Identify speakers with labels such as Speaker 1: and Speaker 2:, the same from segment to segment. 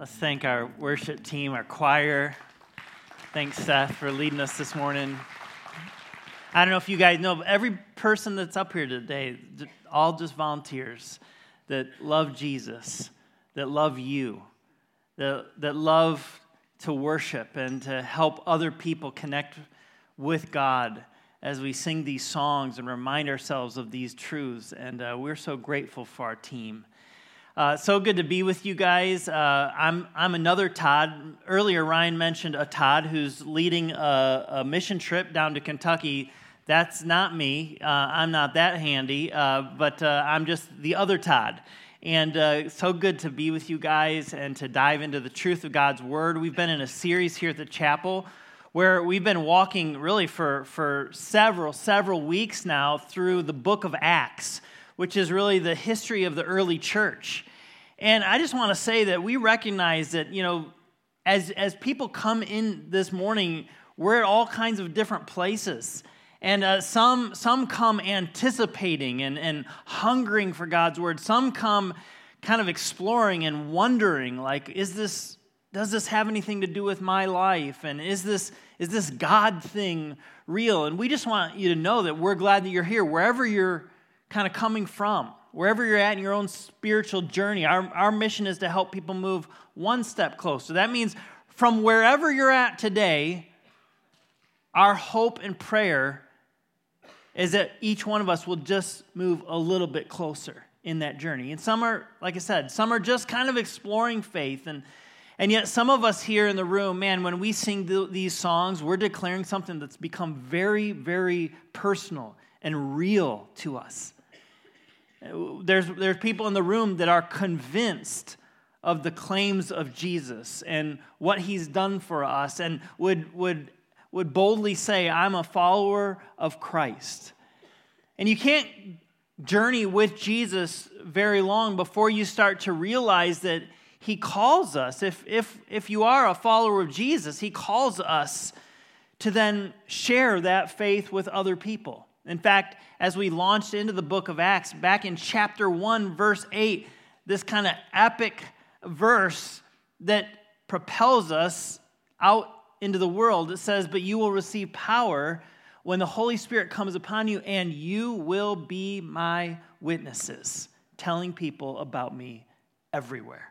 Speaker 1: Let's thank our worship team, our choir. Thanks, Seth, for leading us this morning. I don't know if you guys know, but every person that's up here today, all just volunteers that love Jesus, that love you, that, that love to worship and to help other people connect with God as we sing these songs and remind ourselves of these truths. And uh, we're so grateful for our team. Uh, so good to be with you guys. Uh, I'm, I'm another Todd. Earlier, Ryan mentioned a Todd who's leading a, a mission trip down to Kentucky. That's not me. Uh, I'm not that handy, uh, but uh, I'm just the other Todd. And so good to be with you guys and to dive into the truth of God's Word. We've been in a series here at the chapel where we've been walking really for, for several, several weeks now through the book of Acts which is really the history of the early church. And I just want to say that we recognize that, you know, as, as people come in this morning, we're at all kinds of different places. And uh, some, some come anticipating and, and hungering for God's word. Some come kind of exploring and wondering, like, is this, does this have anything to do with my life? And is this, is this God thing real? And we just want you to know that we're glad that you're here, wherever you're kind of coming from. Wherever you're at in your own spiritual journey, our, our mission is to help people move one step closer. That means from wherever you're at today, our hope and prayer is that each one of us will just move a little bit closer in that journey. And some are, like I said, some are just kind of exploring faith. And, and yet, some of us here in the room, man, when we sing th- these songs, we're declaring something that's become very, very personal and real to us. There's, there's people in the room that are convinced of the claims of Jesus and what he's done for us and would, would, would boldly say, I'm a follower of Christ. And you can't journey with Jesus very long before you start to realize that he calls us. If, if, if you are a follower of Jesus, he calls us to then share that faith with other people. In fact, as we launched into the book of Acts, back in chapter 1, verse 8, this kind of epic verse that propels us out into the world, it says, But you will receive power when the Holy Spirit comes upon you, and you will be my witnesses, telling people about me everywhere.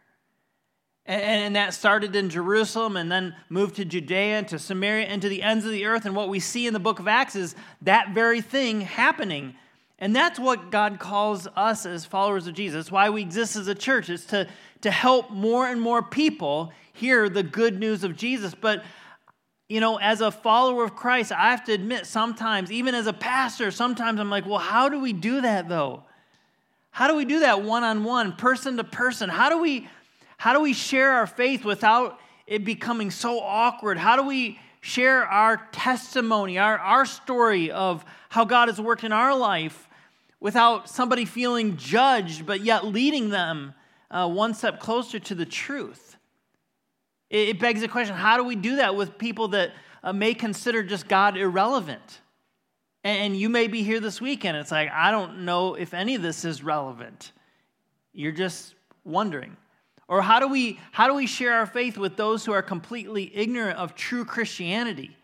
Speaker 1: And, that started in Jerusalem and then moved to Judea and to Samaria and to the ends of the earth. And what we see in the book of Acts is that very thing happening. And that's what God calls us as followers of Jesus. Why we exist as a church, is to, to help more and more people hear the good news of Jesus. But, you know, as a follower of Christ, I have to admit, sometimes, even as a pastor, sometimes I'm like, well, how do we do that though? How do we do that one on one, person to person? How do we how do we share our faith without it becoming so awkward? How do we share our testimony, our, our story of how God has worked in our life without somebody feeling judged, but yet leading them uh, one step closer to the truth? It, it, begs the question how do we do that with people that uh, may consider just God irrelevant? And you may be here this weekend. It's like, I don't know if any of this is relevant. You're just wondering. Or how do we how do we share our faith with those who are completely ignorant of true Christianity?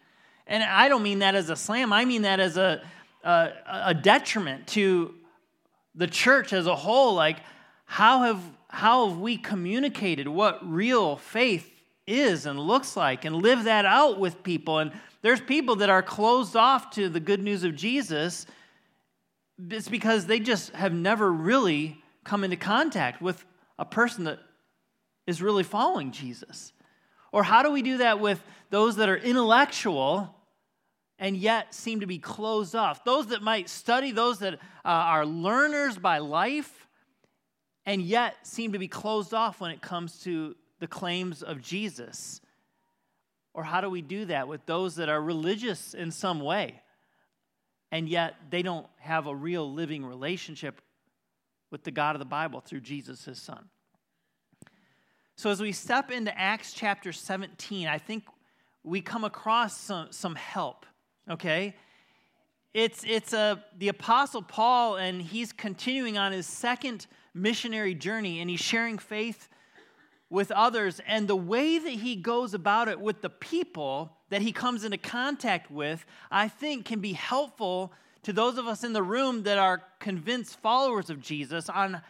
Speaker 1: And I don't mean that as a slam. I mean that as a a, a detriment to the church as a whole. Like how have how have we communicated what real faith is and looks like and live that out with people? And there's people that are closed off to the good news of Jesus. It's because they just have never really come into contact with a person that is really following Jesus? Or how do we do that with those that are intellectual and yet seem to be closed off? Those that might study, those that uh, are learners by life, and yet seem to be closed off when it comes to the claims of Jesus? Or how do we do that with those that are religious in some way, and yet they don't have a real living relationship with the God of the Bible through Jesus, his son? So, as we step into Acts chapter 17, I think we come across some, some help, okay? It's, it's a, the Apostle Paul, and he's continuing on his second missionary journey, and he's sharing faith with others. And the way that he goes about it with the people that he comes into contact with, I think can be helpful to those of us in the room that are convinced followers of Jesus on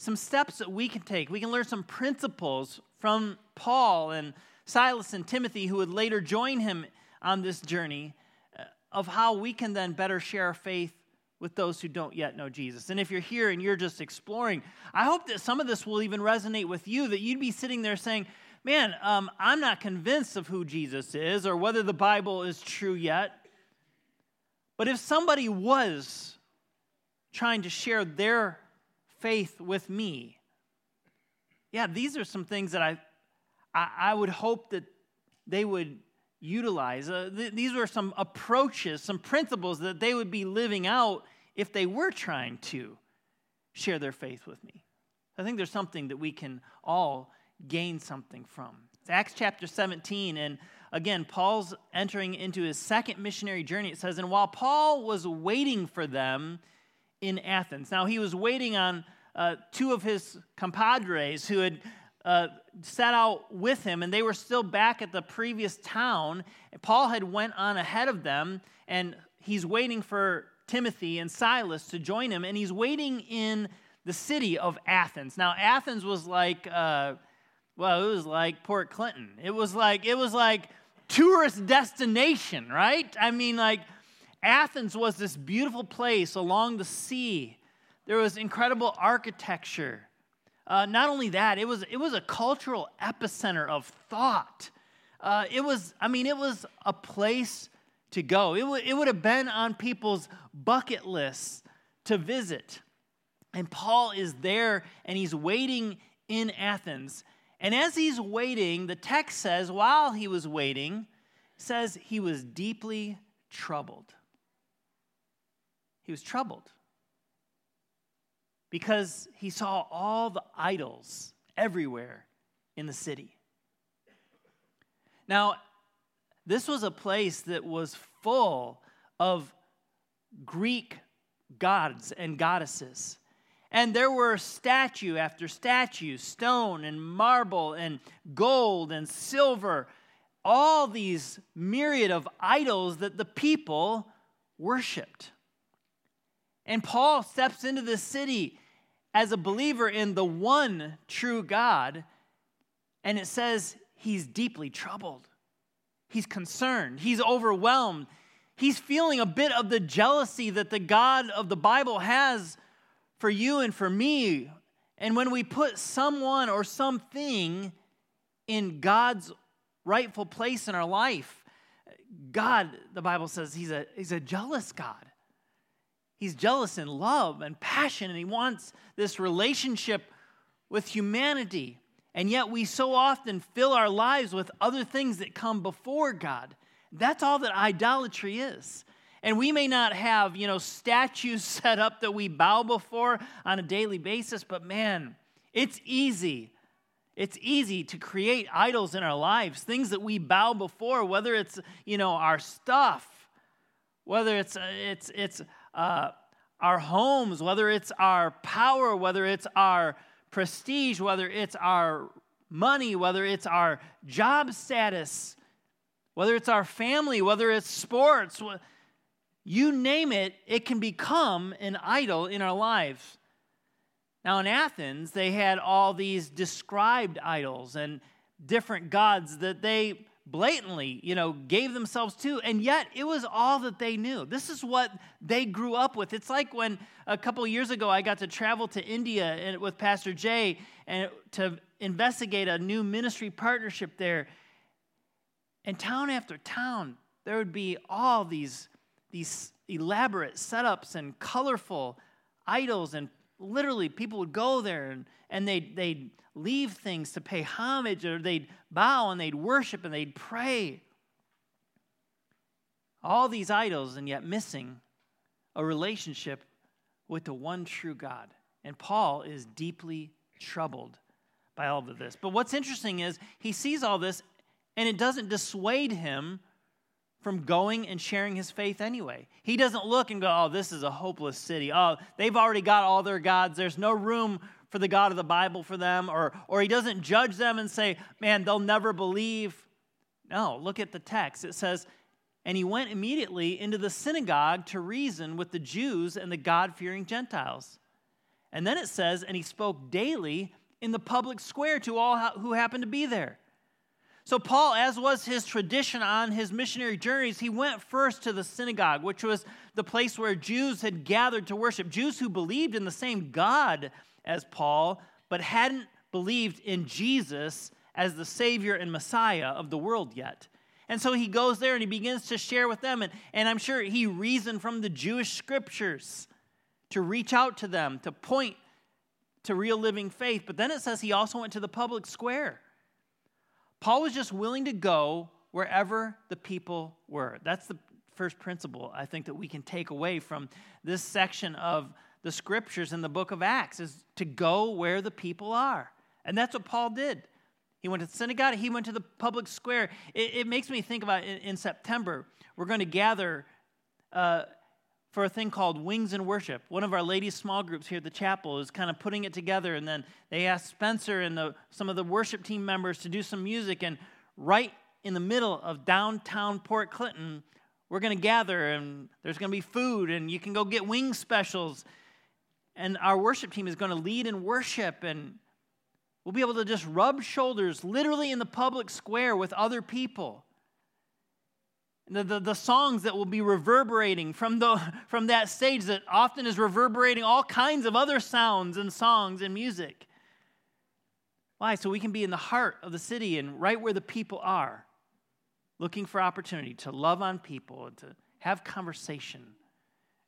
Speaker 1: some steps that we can take. We can learn some principles from Paul and Silas and Timothy, who would later join him on this journey, uh, of how we can then better share our faith with those who don't yet know Jesus. And if you're here and you're just exploring, I hope that some of this will even resonate with you, that you'd be sitting there saying, Man, um, I'm not convinced of who Jesus is or whether the Bible is true yet. But if somebody was trying to share their faith with me, yeah, these are some things that I, I, I would hope that they would utilize. Uh, th- these are some approaches, some principles that they would be living out if they were trying to share their faith with me. I think there's something that we can all gain something from. It's Acts chapter 17, and again, Paul's entering into his second missionary journey. It says, And while Paul was waiting for them in Athens, now he was waiting on uh, two of his compadres who had uh, set out with him, and they were still back at the previous town. Paul had went on ahead of them, and he's waiting for Timothy and Silas to join him, and he's waiting in the city of Athens. Now, Athens was like, uh, well, it was like Port Clinton. It was like it was like tourist destination, right? I mean, like Athens was this beautiful place along the sea. There was incredible architecture. Uh, not only that, it was, it was a cultural epicenter of thought. Uh, it was, I mean, it was a place to go. It, w- it would have been on people's bucket lists to visit. And Paul is there and he's waiting in Athens. And as he's waiting, the text says, while he was waiting, says he was deeply troubled. He was troubled because he saw all the idols everywhere in the city. Now, this was a place that was full of Greek gods and goddesses. And there were statue after statue, stone and marble and gold and silver, all these myriad of idols that the people worshiped. And Paul steps into the city as a believer in the one true God, and it says he's deeply troubled. He's concerned. He's overwhelmed. He's feeling a bit of the jealousy that the God of the Bible has for you and for me. And when we put someone or something in God's rightful place in our life, God, the Bible says, He's a, he's a jealous God. He's jealous in love and passion, and he wants this relationship with humanity. And yet, we so often fill our lives with other things that come before God. That's all that idolatry is. And we may not have, you know, statues set up that we bow before on a daily basis, but man, it's easy. It's easy to create idols in our lives, things that we bow before, whether it's, you know, our stuff, whether it's, uh, it's, it's uh, our homes, whether it's our power, whether it's our prestige, whether it's our money, whether it's our job status, whether it's our family, whether it's sports, you name it, it can become an idol in our lives. Now, in Athens, they had all these described idols and different gods that they blatantly, you know, gave themselves to, and yet it was all that they knew. This is what they grew up with. It's like when a couple years ago I got to travel to India with Pastor Jay and to investigate a new ministry partnership there. And town after town, there would be all these, these elaborate setups and colorful idols, and literally people would go there and, and they'd, they'd leave things to pay homage, or they'd bow and they'd worship and they'd pray. All these idols, and yet missing a relationship with the one true God. And Paul is deeply troubled by all of this. But what's interesting is he sees all this, and it doesn't dissuade him from going and sharing his faith anyway. He doesn't look and go, oh, this is a hopeless city. Oh, they've already got all their gods. There's no room for the God of the Bible for them, or, or he doesn't judge them and say, man, they'll never believe. No, look at the text. It says, and he went immediately into the synagogue to reason with the Jews and the God fearing Gentiles. And then it says, and he spoke daily in the public square to all who happened to be there. So, Paul, as was his tradition on his missionary journeys, he went first to the synagogue, which was the place where Jews had gathered to worship. Jews who believed in the same God as Paul, but hadn't believed in Jesus as the Savior and Messiah of the world yet. And so he goes there and he begins to share with them. And, and I'm sure he reasoned from the Jewish scriptures to reach out to them, to point to real living faith. But then it says he also went to the public square. Paul was just willing to go wherever the people were. That's the first principle I think that we can take away from this section of the scriptures in the book of Acts is to go where the people are. And that's what Paul did. He went to the synagogue, he went to the public square. It, it makes me think about in, in, September, we're going to gather uh, for a thing called Wings and Worship. One of our ladies' small groups here at the chapel is kind of putting it together, and then they asked Spencer and the, some of the worship team members to do some music. And right in the middle of downtown Port Clinton, we're going to gather, and there's going to be food, and you can go get wing specials and our worship team is going to lead in worship and we'll be able to just rub shoulders literally in the public square with other people the, the, the, songs that will be reverberating from, the, from that stage that often is reverberating all kinds of other sounds and songs and music why so we can be in the heart of the city and right where the people are looking for opportunity to love on people and to have conversation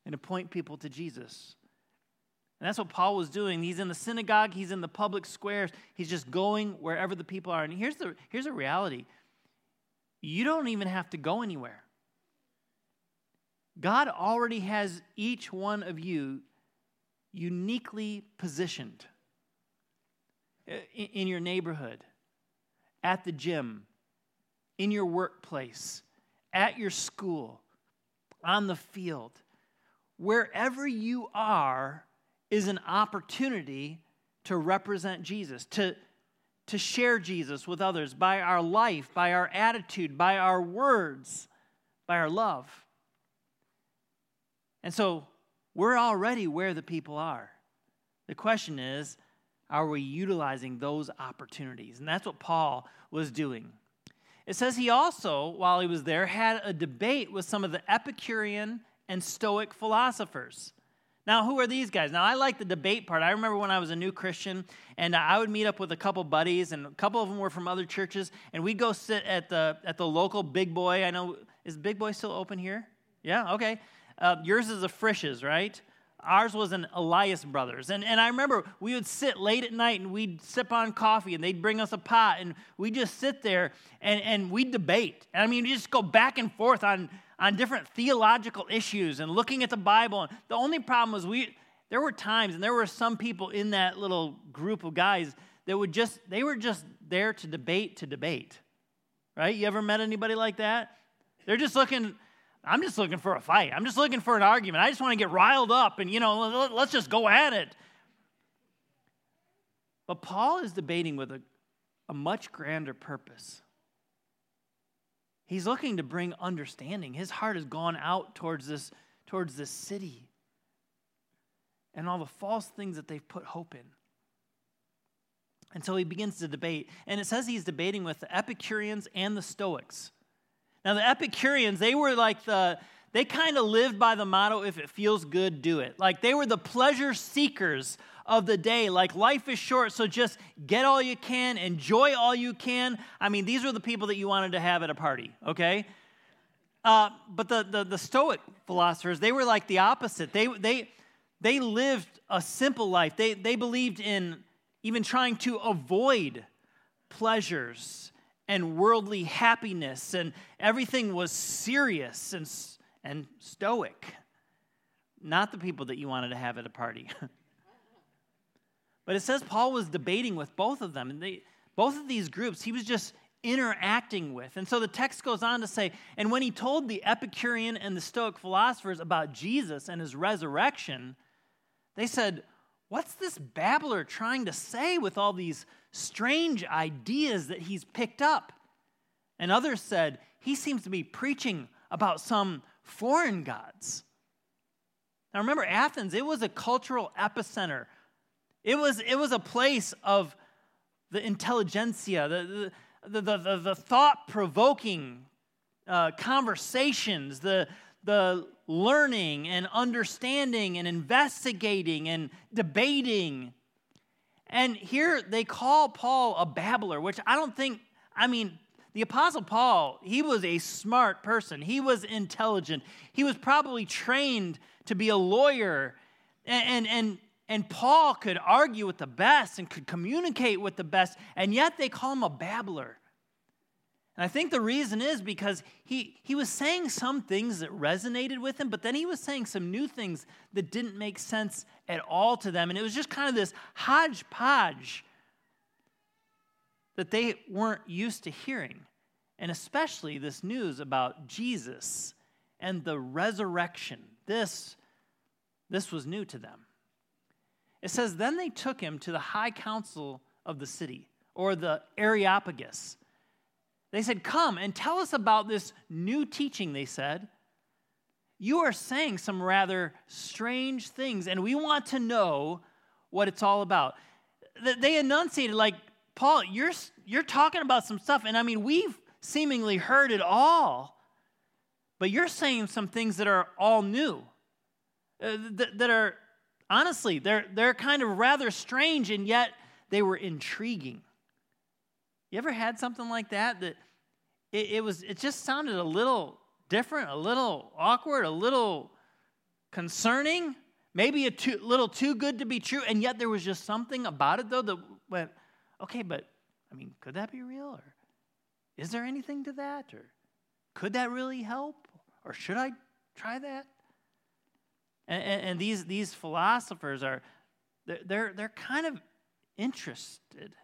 Speaker 1: and to point people to jesus and that's what Paul was doing. He's in the synagogue, he's in the public squares, he's just going wherever the people are. And here's the here's a reality. You don't even have to go anywhere. God already has each one of you uniquely positioned uh, in your neighborhood, at the gym, in your workplace, at your school, on the field. Wherever you are, is an opportunity to represent Jesus, to, to share Jesus with others by our life, by our attitude, by our words, by our love. And so we're already where the people are. The question is, are we utilizing those opportunities? And that's what Paul was doing. It says he also, while he was there, had a debate with some of the Epicurean and Stoic philosophers. Now, who are these guys? Now, I like the debate part. I remember when I was a new Christian, and I would meet up with a couple buddies, and a couple of them were from other churches, and we'd go sit at the at the local Big Boy. I know is Big Boy still open here? Yeah, okay. Uh, yours is a Frisch's, right? Ours was an Elias Brothers. And, and I remember we would sit late at night and we'd sip on coffee and they'd bring us a pot and we'd just sit there and, and we'd debate. I mean, we just go back and forth on, on different theological issues and looking at the Bible. And The only problem was we there were times and there were some people in that little group of guys that would just they were just there to debate to debate. Right? You ever met anybody like that? They're just looking I'm just looking for a fight. I'm just looking for an argument. I just want to get riled up and you know, let's just go at it. But Paul is debating with a, a much grander purpose. He's looking to bring understanding. His heart has gone out towards this, towards this city and all the false things that they've put hope in. And so he begins to debate. And it says he's debating with the Epicureans and the Stoics. Now, the Epicureans, they were like the, they kind of lived by the motto if it feels good, do it. Like they were the pleasure seekers of the day. Like life is short, so just get all you can, enjoy all you can. I mean, these were the people that you wanted to have at a party, okay? Uh, but the, the, the Stoic philosophers, they were like the opposite. They, they, they lived a simple life. They, they believed in even trying to avoid pleasures and worldly happiness, and everything was serious and, and stoic. Not the people that you wanted to have at a party. But it says Paul was debating with both of them, and they, both of these groups he was just interacting with. And so the text goes on to say, and when he told the Epicurean and the Stoic philosophers about Jesus and his resurrection, they said, what's this babbler trying to say with all these strange ideas that he's picked up? And others said, he seems to be preaching about some foreign gods. Now remember, Athens, it was a cultural epicenter. It was, it was a place of the intelligentsia, the, the, the, the, the thought provoking uh, conversations, the, the learning and understanding and investigating and debating. And here they call Paul a babbler, which I don't think, I mean, the Apostle Paul, he was a smart person. He was intelligent. He was probably trained to be a lawyer. And, and, and, Paul could argue with the best and could communicate with the best, and yet they call him a babbler. And I think the reason is because he, he was saying some things that resonated with him, but then he was saying some new things that didn't make sense at all to them. And it was just kind of this hodgepodge that they weren't used to hearing. And especially this news about Jesus and the resurrection. This, this was new to them. It says, Then they took him to the high council of the city, or the Areopagus they said, Come and tell us about this new teaching, they said. You are saying some rather strange things, and we want to know what it's all about. They enunciated, like, Paul, you're, you're talking about some stuff, and I mean, we've seemingly heard it all, but you're saying some things that are all new, uh, that, that are, honestly, they're, they're kind of rather strange, and yet they were intriguing. You ever had something like that that it, it was it just sounded a little different, a little awkward, a little concerning, maybe a too, little too good to be true, and yet there was just something about it though that went, okay, but I mean, could that be real? Or is there anything to that? Or could that really help? Or should I try that? And, and, and these, these philosophers are, they're, they're, they're kind of interested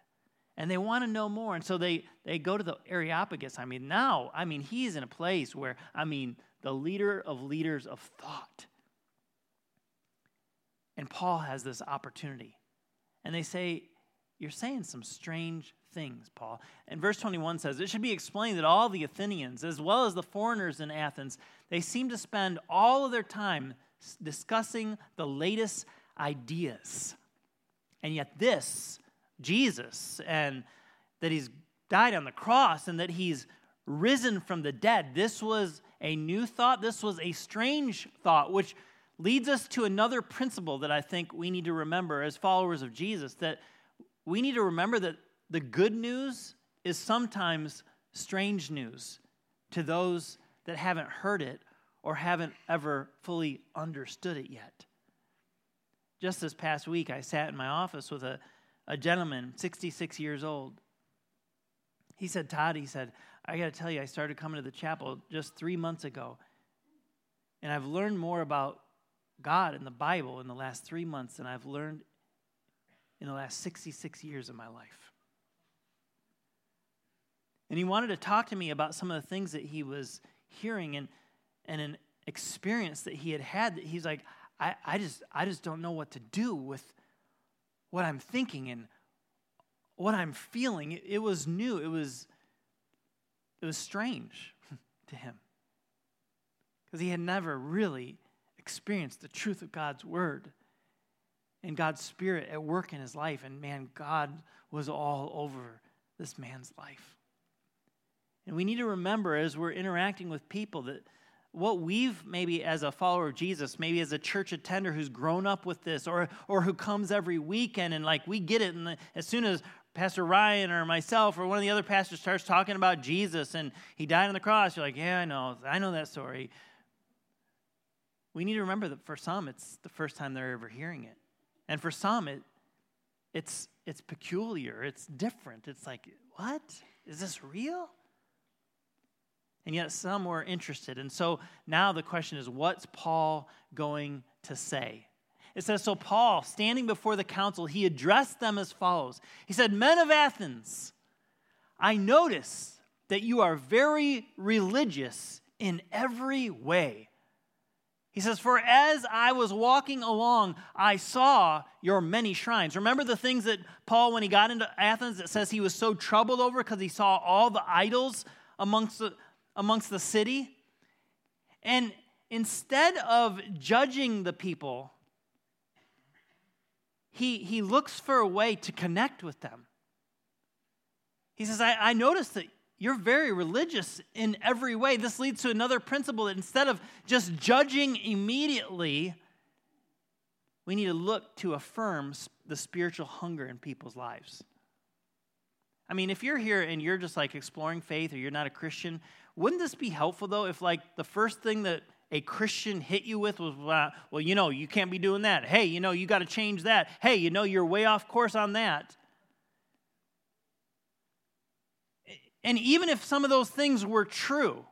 Speaker 1: and they want to know more. And so they, they go to the Areopagus. I mean, now, I mean, he's in a place where, I mean, the leader of leaders of thought. And Paul has this opportunity. And they say, You're saying some strange things, Paul. And verse 21 says, It should be explained that all the Athenians, as well as the foreigners in Athens, they seem to spend all of their time discussing the latest ideas. And yet, this Jesus and that he's died on the cross and that he's risen from the dead. This was a new thought. This was a strange thought, which leads us to another principle that I think we need to remember as followers of Jesus that we need to remember that the good news is sometimes strange news to those that haven't heard it or haven't ever fully understood it yet. Just this past week, I sat in my office with a a gentleman, 66 years old. He said, Todd, he said, I got to tell you, I started coming to the chapel just three months ago. And I've learned more about God and the Bible in the last three months than I've learned in the last 66 years of my life. And he wanted to talk to me about some of the things that he was hearing and, and an experience that he had had that he's like, I, I, just, I just don't know what to do with what I'm thinking and what I'm feeling. It, it was new. It was, it was strange to him because he had never really experienced the truth of God's word and God's spirit at work in his life. And man, God was all over this man's life. And we need to remember as we're interacting with people that what we've maybe as a follower of Jesus, maybe as a church attender who's grown up with this or, or who comes every weekend and like we get it. And the, as soon as Pastor Ryan or myself or one of the other pastors starts talking about Jesus and he died on the cross, you're like, yeah, I know. I know that story. We need to remember that for some, it's the first time they're ever hearing it. And for some, it, it's, it's peculiar, it's different. It's like, what? Is this real? and yet some were interested. And so now the question is what's Paul going to say? It says, So Paul, standing before the council, he addressed them as follows He said, Men of Athens, I notice that you are very religious in every way. He says, For as I was walking along, I saw your many shrines. Remember the things that Paul, when he got into Athens, it says he was so troubled over because he saw all the idols amongst the, amongst the city? And instead of judging the people, he, he looks for a way to connect with them. He says, I, I noticed that you're very religious in every way. This leads to another principle that instead of just judging immediately, we need to look to affirm the spiritual hunger in people's lives. I mean, if you're here and you're just like exploring faith or you're not a Christian, wouldn't this be helpful though if like the first thing that a Christian hit you with was, well, you know, you can't be doing that. Hey, you know, you got to change that. Hey, you know, you're way off course on that. And even if some of those things were true,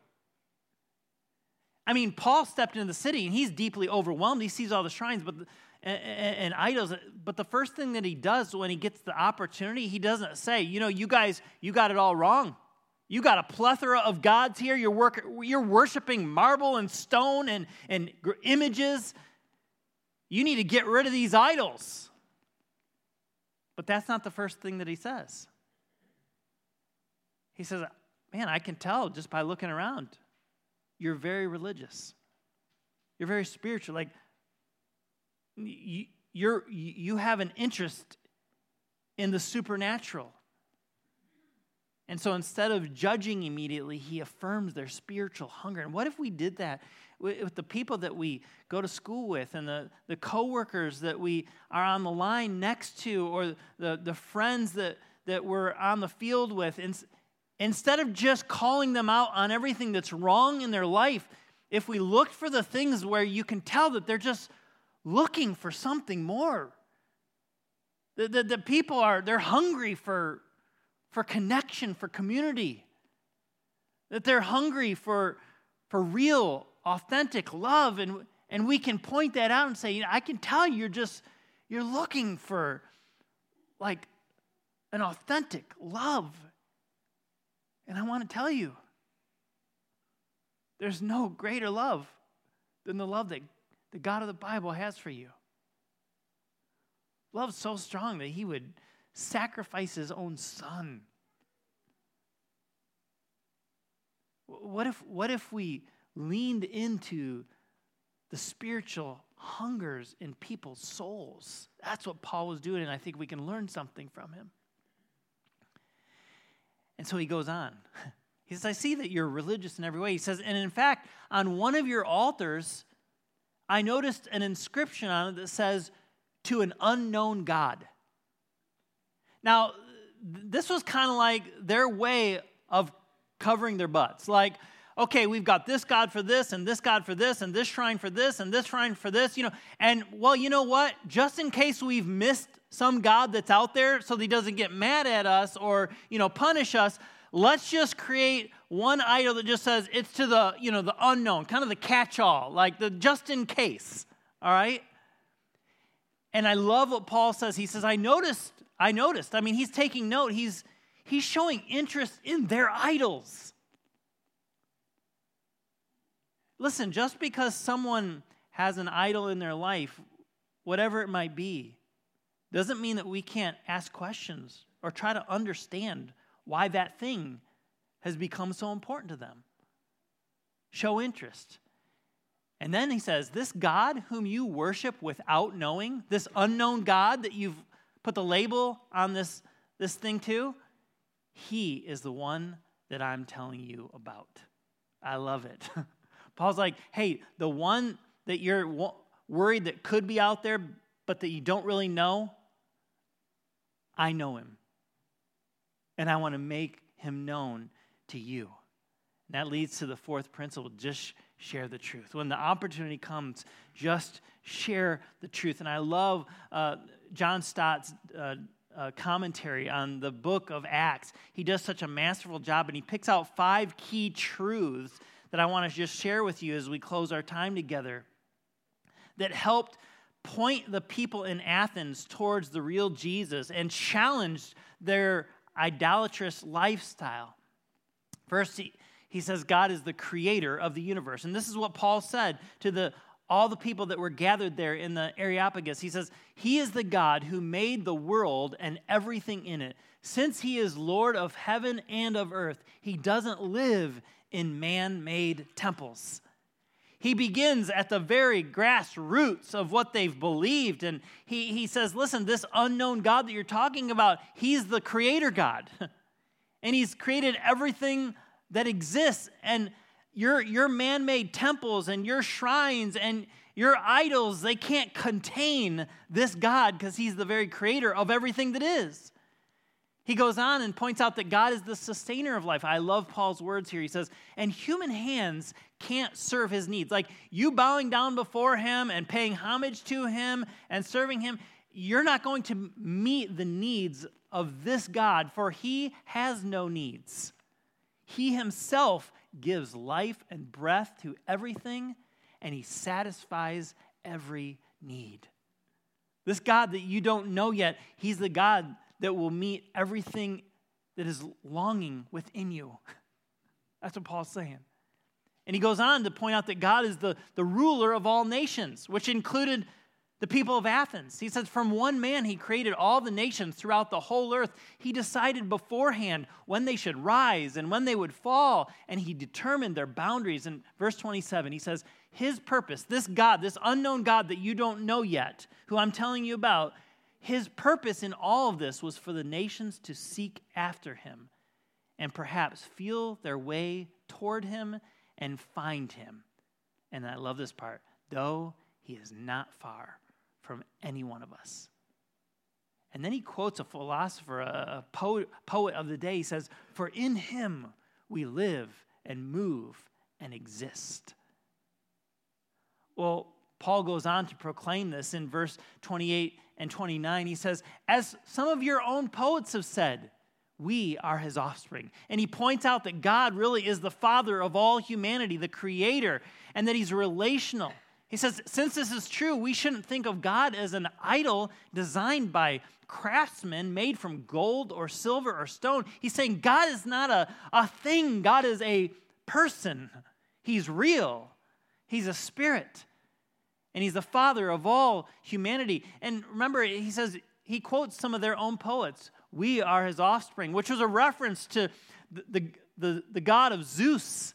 Speaker 1: I mean, Paul stepped into the city and he's deeply overwhelmed. He sees all the shrines but and, and, idols. But the first thing that he does when he gets the opportunity, he doesn't say, you know, you guys, you got it all wrong. You got a plethora of gods here. You're, work, you're worshiping marble and stone and, and images. You need to get rid of these idols. But that's not the first thing that he says. He says, Man, I can tell just by looking around. You're very religious. You're very spiritual. Like, you, you're, you have an interest in the supernatural. And so instead of judging immediately, he affirms their spiritual hunger. And what if we did that with the people that we go to school with and the, the coworkers that we are on the line next to or the, the friends that, that we're on the field with? Instead of just calling them out on everything that's wrong in their life, if we look for the things where you can tell that they're just looking for something more, the, the, the people are, they're hungry for, for connection, for community, that they're hungry for, for real, authentic love. And, and we can point that out and say, you know, I can tell you're just, you're looking for like an authentic love and I want to tell you, there's no greater love than the love that the God of the Bible has for you. Love so strong that he would sacrifice his own son. What if, what if we leaned into the spiritual hungers in people's souls? That's what Paul was doing, and I think we can learn something from him. And so he goes on. He says, I see that you're religious in every way. He says, and in fact, on one of your altars, I noticed an inscription on it that says, to an unknown God. Now, this was kind of like their way of covering their butts. Like, okay, we've got this God for this, and this God for this, and this shrine for this, and this shrine for this, you know. And, well, you know what? Just in case we've missed some God that's out there so he doesn't get mad at us or, you know, punish us. Let's just create one idol that just says it's to the, you know, the unknown, kind of the catch-all, like the just in case. All right? And I love what Paul says. He says, I noticed, I noticed. I mean, he's taking note. He's he's showing interest in their idols. Listen, just because someone has an idol in their life, whatever it might be, doesn't mean that we can't ask questions or try to understand why that thing has become so important to them. Show interest. And then he says, This God whom you worship without knowing, this unknown God that you've put the label on this, this thing to, he is the one that I'm telling you about. I love it. Paul's like, Hey, the one that you're worried that could be out there, but that you don't really know, I know him. And I want to make him known to you. And that leads to the fourth principle just share the truth. When the opportunity comes, just share the truth. And I love uh, John Stott's. Uh, uh, commentary on the book of Acts. He does such a masterful job, and he picks out five key truths that I want to just share with you as we close our time together that helped point the people in Athens towards the real Jesus and challenged their idolatrous lifestyle. First, he, he says God is the creator of the universe. And this is what Paul said to the all the people that were gathered there in the Areopagus. He says, He is the God who made the world and everything in it. Since He is Lord of heaven and of earth, He doesn't live in man made temples. He begins at the very grassroots of what they've believed. And he, he says, Listen, this unknown God that you're talking about, He's the creator God. and He's created everything that exists. And your, your man made temples and your shrines and your idols, they can't contain this God because He's the very creator of everything that is. He goes on and points out that God is the sustainer of life. I love Paul's words here. He says, and human hands can't serve his needs. Like you bowing down before him and paying homage to him and serving him, you're not going to meet the needs of this God, for he has no needs. He himself gives life and breath to everything, and he satisfies every need. This God that you don't know yet, he's the God that will meet everything that is longing within you. That's what Paul's saying. And he goes on to point out that God is the, the ruler of all nations, which included the people of Athens. He says, From one man, he created all the nations throughout the whole earth. He decided beforehand when they should rise and when they would fall, and he determined their boundaries. In verse 27, he says, His purpose, this God, this unknown God that you don't know yet, who I'm telling you about, his purpose in all of this was for the nations to seek after him and perhaps feel their way toward him and find him. And I love this part though he is not far from any one of us. And then he quotes a philosopher, a poet, of the day. He says, For in him we live and move and exist. Well, Paul goes on to proclaim this in verse 28 and 29, he says, As some of your own poets have said, we are his offspring. And he points out that God really is the father of all humanity, the creator, and that he's relational. He says, since this is true, we shouldn't think of God as an idol designed by craftsmen made from gold or silver or stone. He's saying God is not a, a thing, God is a person. He's real, He's a spirit and he's the father of all humanity. And remember, he says, he quotes some of their own poets. We are his offspring, which was a reference to the, the, the, the God of Zeus.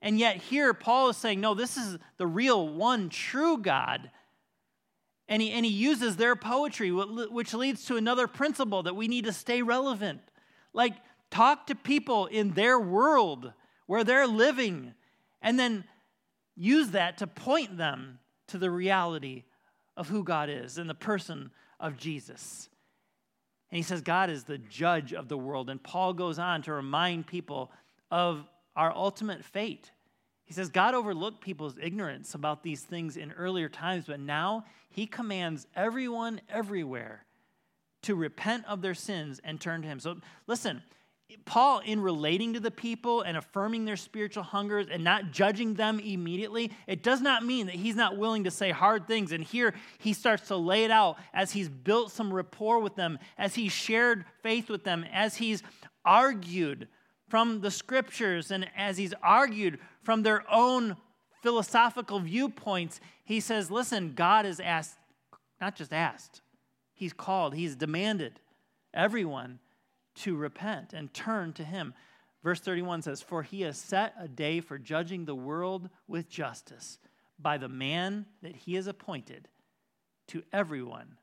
Speaker 1: And yet, here, Paul is saying, no, this is the real one true God. And he, and he uses their poetry, which leads to another principle that we need to stay relevant. Like, talk to people in their world where they're living, and then use that to point them to the reality of who God is in the person of Jesus. And he says, God is the judge of the world. And Paul goes on to remind people of our ultimate fate. He says, God overlooked people's ignorance about these things in earlier times, but now he commands everyone everywhere to repent of their sins and turn to him. So listen, Paul, in relating to the people and affirming their spiritual hungers and not judging them immediately, it does not mean that he's not willing to say hard things. And here he starts to lay it out as he's built some rapport with them, as he's shared faith with them, as he's argued from the scriptures, and as he's argued from their own philosophical viewpoints. He says, Listen, God has asked, not just asked, he's called, he's demanded everyone to repent and turn to him. Verse 31 says, For he has set a day for judging the world with justice by the man that he has appointed to everyone.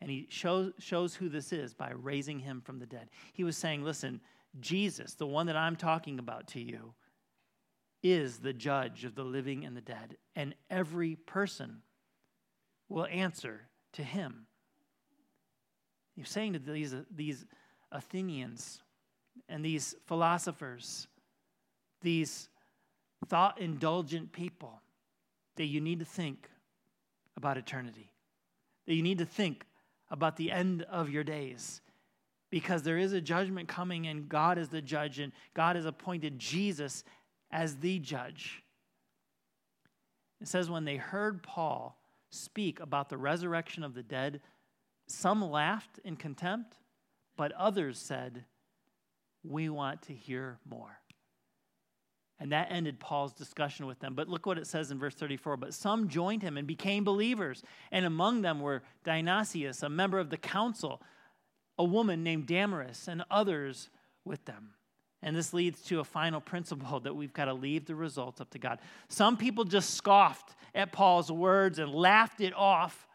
Speaker 1: And he shows, shows who this is by raising him from the dead. He was saying, Listen, Jesus, the one that I'm talking about to you, is the judge of the living and the dead, and every person will answer to him. He's saying to these, these Athenians and these philosophers, these thought indulgent people, that you need to think about eternity, that you need to think about the end of your days. Because there is a judgment coming, and God is the judge, and God has appointed Jesus as the judge. It says, when they heard Paul speak about the resurrection of the dead, some laughed in contempt, but others said, We want to hear more. And that ended Paul's discussion with them. But look what it says in verse 34. But some joined him and became believers. And among them were Dionysius, a member of the council, a woman named Damaris, and others with them. And this leads to a final principle that we've got to leave the results up to God. Some people just scoffed at Paul's words and laughed it off.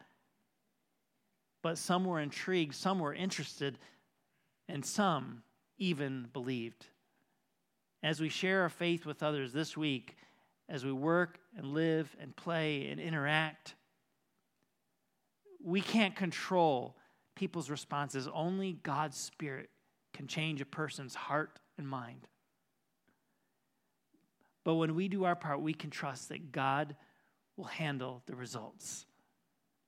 Speaker 1: But some were intrigued, some were interested, and some even believed as we share our faith with others this week, as we work and live and play and interact, we can't control people's responses. Only God's Spirit can change a person's heart and mind. But when we do our part, we can trust that God will handle the results.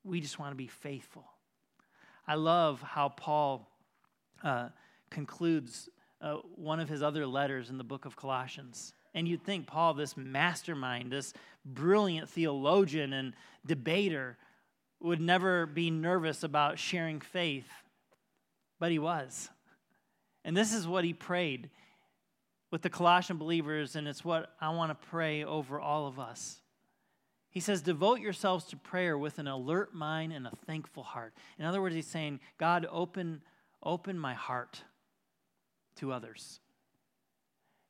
Speaker 1: We just want to be faithful. I love how Paul uh, concludes uh, one of his other letters in the book of Colossians. And you'd think Paul, this mastermind, this brilliant theologian and debater, would never be nervous about sharing faith, but he was. And this is what he prayed with the Colossian believers, and it's what I want to pray over all of us. He says, Devote yourselves to prayer with an alert mind and a thankful heart. In other words, he's saying, God, open, open my heart to others.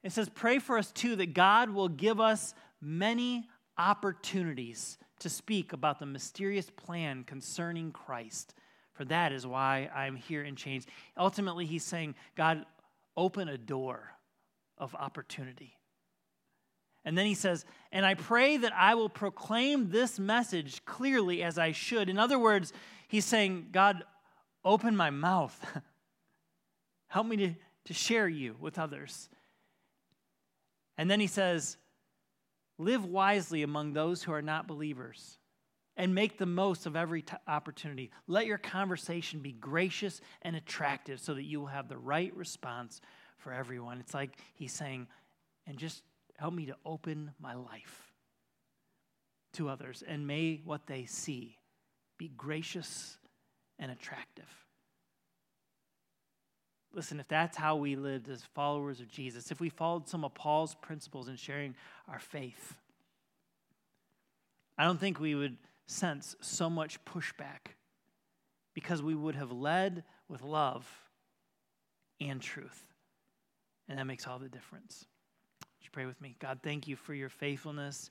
Speaker 1: It says, Pray for us too that God will give us many opportunities to speak about the mysterious plan concerning Christ. For that is why I'm here in chains. Ultimately, he's saying, God, open a door of opportunity. And then he says, And I pray that I will proclaim this message clearly as I should. In other words, he's saying, God, open my mouth. Help me to to share you with others. And then he says, Live wisely among those who are not believers and make the most of every t- opportunity. Let your conversation be gracious and attractive so that you will have the right response for everyone. It's like he's saying, and just help me to open my life to others, and may what they see be gracious and attractive. Listen, if that's how we lived as followers of Jesus, if we followed some of Paul's principles in sharing our faith, I don't think we would sense so much pushback because we would have led with love and truth. And that makes all the difference. Pray with me? God, thank you for your faithfulness.